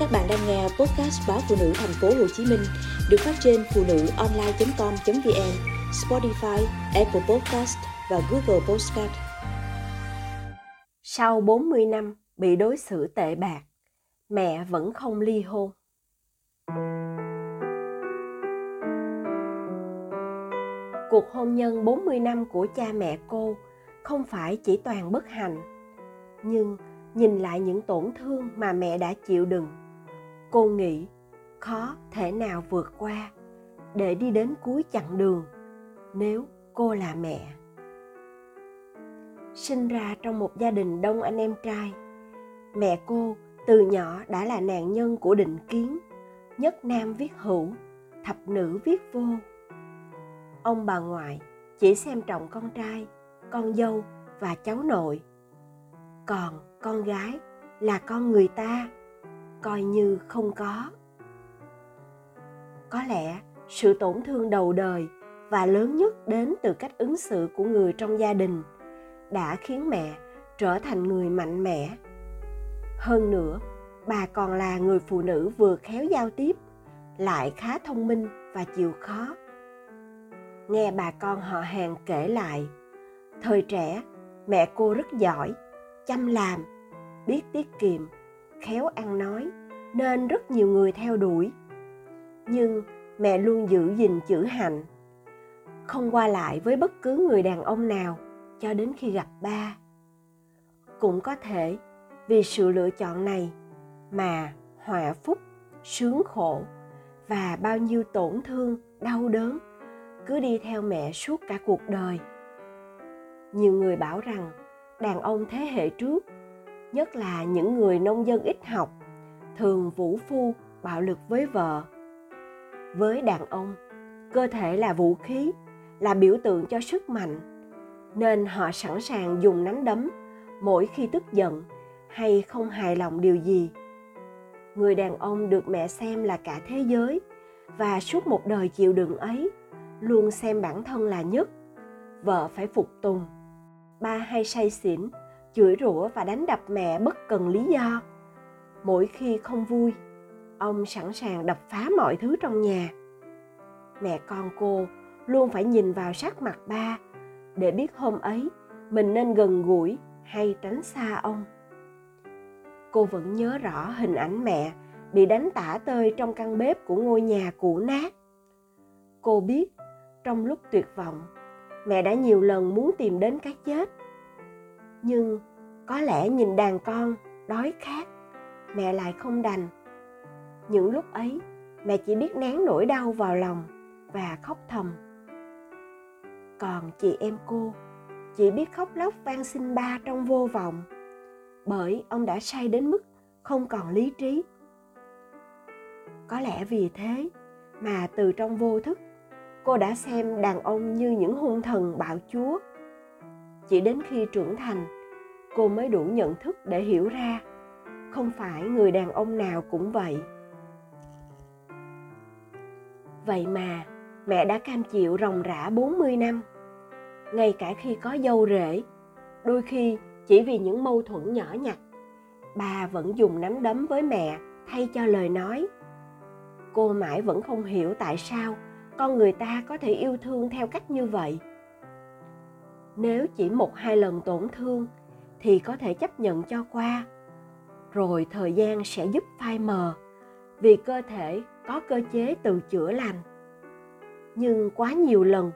Các bạn đang nghe podcast báo phụ nữ thành phố Hồ Chí Minh được phát trên phụ nữ online.com.vn, Spotify, Apple Podcast và Google Podcast. Sau 40 năm bị đối xử tệ bạc, mẹ vẫn không ly hôn. Cuộc hôn nhân 40 năm của cha mẹ cô không phải chỉ toàn bất hạnh, nhưng nhìn lại những tổn thương mà mẹ đã chịu đựng cô nghĩ khó thể nào vượt qua để đi đến cuối chặng đường nếu cô là mẹ. Sinh ra trong một gia đình đông anh em trai, mẹ cô từ nhỏ đã là nạn nhân của định kiến, nhất nam viết hữu, thập nữ viết vô. Ông bà ngoại chỉ xem trọng con trai, con dâu và cháu nội. Còn con gái là con người ta coi như không có. Có lẽ sự tổn thương đầu đời và lớn nhất đến từ cách ứng xử của người trong gia đình đã khiến mẹ trở thành người mạnh mẽ. Hơn nữa, bà còn là người phụ nữ vừa khéo giao tiếp, lại khá thông minh và chịu khó. Nghe bà con họ hàng kể lại, thời trẻ mẹ cô rất giỏi, chăm làm, biết tiết kiệm khéo ăn nói, nên rất nhiều người theo đuổi. Nhưng mẹ luôn giữ gìn chữ hạnh, không qua lại với bất cứ người đàn ông nào cho đến khi gặp ba. Cũng có thể vì sự lựa chọn này mà họa phúc, sướng khổ và bao nhiêu tổn thương, đau đớn cứ đi theo mẹ suốt cả cuộc đời. Nhiều người bảo rằng đàn ông thế hệ trước nhất là những người nông dân ít học, thường vũ phu, bạo lực với vợ. Với đàn ông, cơ thể là vũ khí, là biểu tượng cho sức mạnh, nên họ sẵn sàng dùng nắm đấm mỗi khi tức giận hay không hài lòng điều gì. Người đàn ông được mẹ xem là cả thế giới và suốt một đời chịu đựng ấy, luôn xem bản thân là nhất, vợ phải phục tùng. Ba hay say xỉn chửi rủa và đánh đập mẹ bất cần lý do. Mỗi khi không vui, ông sẵn sàng đập phá mọi thứ trong nhà. Mẹ con cô luôn phải nhìn vào sắc mặt ba để biết hôm ấy mình nên gần gũi hay tránh xa ông. Cô vẫn nhớ rõ hình ảnh mẹ bị đánh tả tơi trong căn bếp của ngôi nhà cũ nát. Cô biết trong lúc tuyệt vọng, mẹ đã nhiều lần muốn tìm đến cái chết nhưng có lẽ nhìn đàn con đói khát, mẹ lại không đành. Những lúc ấy, mẹ chỉ biết nén nỗi đau vào lòng và khóc thầm. Còn chị em cô chỉ biết khóc lóc van xin ba trong vô vọng, bởi ông đã say đến mức không còn lý trí. Có lẽ vì thế mà từ trong vô thức, cô đã xem đàn ông như những hung thần bạo chúa. Chỉ đến khi trưởng thành cô mới đủ nhận thức để hiểu ra. Không phải người đàn ông nào cũng vậy. Vậy mà, mẹ đã cam chịu ròng rã 40 năm. Ngay cả khi có dâu rể, đôi khi chỉ vì những mâu thuẫn nhỏ nhặt, bà vẫn dùng nắm đấm với mẹ thay cho lời nói. Cô mãi vẫn không hiểu tại sao con người ta có thể yêu thương theo cách như vậy. Nếu chỉ một hai lần tổn thương thì có thể chấp nhận cho qua. Rồi thời gian sẽ giúp phai mờ, vì cơ thể có cơ chế tự chữa lành. Nhưng quá nhiều lần,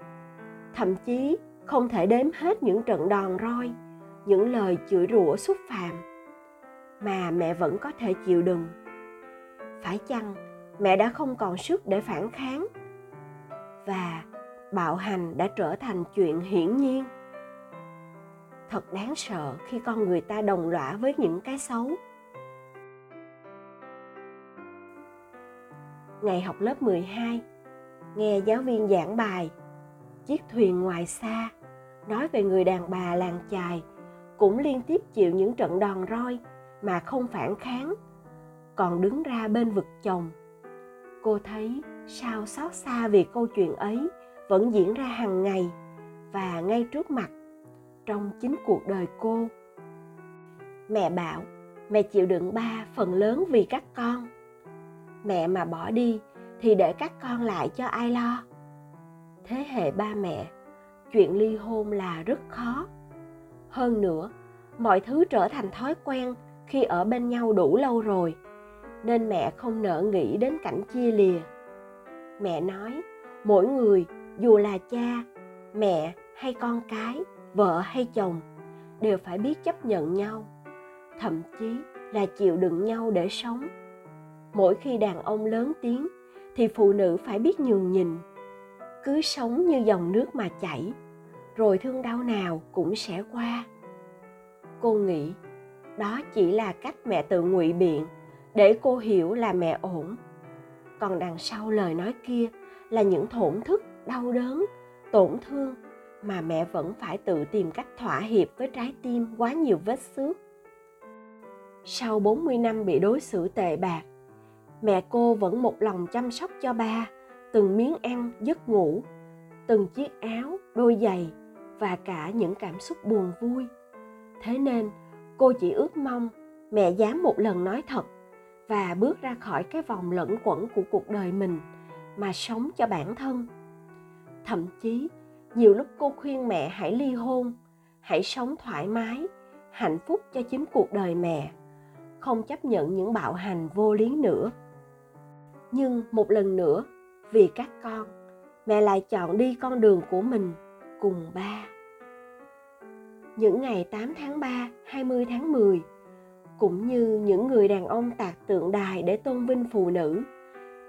thậm chí không thể đếm hết những trận đòn roi, những lời chửi rủa xúc phạm mà mẹ vẫn có thể chịu đựng. Phải chăng mẹ đã không còn sức để phản kháng? Và bạo hành đã trở thành chuyện hiển nhiên thật đáng sợ khi con người ta đồng lõa với những cái xấu. Ngày học lớp 12, nghe giáo viên giảng bài Chiếc thuyền ngoài xa nói về người đàn bà làng chài cũng liên tiếp chịu những trận đòn roi mà không phản kháng, còn đứng ra bên vực chồng. Cô thấy sao xót xa vì câu chuyện ấy vẫn diễn ra hàng ngày và ngay trước mặt trong chính cuộc đời cô. Mẹ bảo, mẹ chịu đựng ba phần lớn vì các con. Mẹ mà bỏ đi thì để các con lại cho ai lo. Thế hệ ba mẹ, chuyện ly hôn là rất khó. Hơn nữa, mọi thứ trở thành thói quen khi ở bên nhau đủ lâu rồi, nên mẹ không nỡ nghĩ đến cảnh chia lìa. Mẹ nói, mỗi người dù là cha, mẹ hay con cái vợ hay chồng đều phải biết chấp nhận nhau, thậm chí là chịu đựng nhau để sống. Mỗi khi đàn ông lớn tiếng thì phụ nữ phải biết nhường nhịn, cứ sống như dòng nước mà chảy, rồi thương đau nào cũng sẽ qua. Cô nghĩ đó chỉ là cách mẹ tự ngụy biện để cô hiểu là mẹ ổn. Còn đằng sau lời nói kia là những thổn thức đau đớn, tổn thương mà mẹ vẫn phải tự tìm cách thỏa hiệp với trái tim quá nhiều vết xước. Sau 40 năm bị đối xử tệ bạc, mẹ cô vẫn một lòng chăm sóc cho ba, từng miếng ăn, giấc ngủ, từng chiếc áo, đôi giày và cả những cảm xúc buồn vui. Thế nên, cô chỉ ước mong mẹ dám một lần nói thật và bước ra khỏi cái vòng lẫn quẩn của cuộc đời mình mà sống cho bản thân. Thậm chí, nhiều lúc cô khuyên mẹ hãy ly hôn hãy sống thoải mái hạnh phúc cho chính cuộc đời mẹ không chấp nhận những bạo hành vô lý nữa. Nhưng một lần nữa vì các con mẹ lại chọn đi con đường của mình cùng ba. Những ngày 8 tháng 3, 20 tháng 10 cũng như những người đàn ông tạc tượng đài để tôn vinh phụ nữ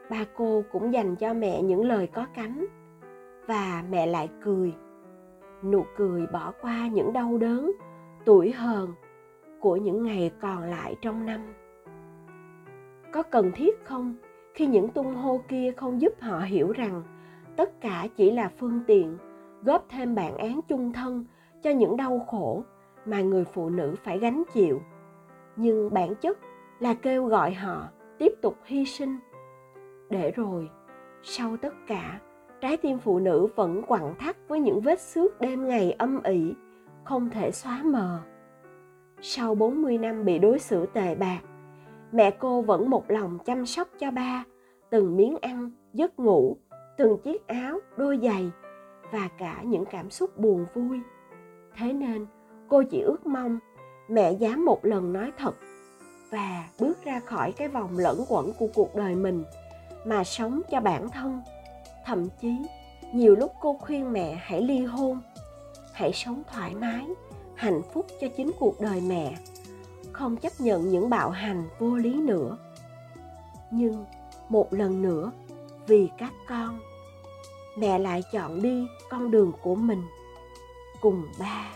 ba cô cũng dành cho mẹ những lời có cánh và mẹ lại cười. Nụ cười bỏ qua những đau đớn, tuổi hờn của những ngày còn lại trong năm. Có cần thiết không? Khi những tung hô kia không giúp họ hiểu rằng tất cả chỉ là phương tiện góp thêm bản án chung thân cho những đau khổ mà người phụ nữ phải gánh chịu. Nhưng bản chất là kêu gọi họ tiếp tục hy sinh. Để rồi, sau tất cả trái tim phụ nữ vẫn quặn thắt với những vết xước đêm ngày âm ỉ, không thể xóa mờ. Sau 40 năm bị đối xử tệ bạc, mẹ cô vẫn một lòng chăm sóc cho ba, từng miếng ăn, giấc ngủ, từng chiếc áo, đôi giày và cả những cảm xúc buồn vui. Thế nên, cô chỉ ước mong mẹ dám một lần nói thật và bước ra khỏi cái vòng lẫn quẩn của cuộc đời mình mà sống cho bản thân thậm chí, nhiều lúc cô khuyên mẹ hãy ly hôn, hãy sống thoải mái, hạnh phúc cho chính cuộc đời mẹ, không chấp nhận những bạo hành vô lý nữa. Nhưng một lần nữa, vì các con, mẹ lại chọn đi con đường của mình cùng ba.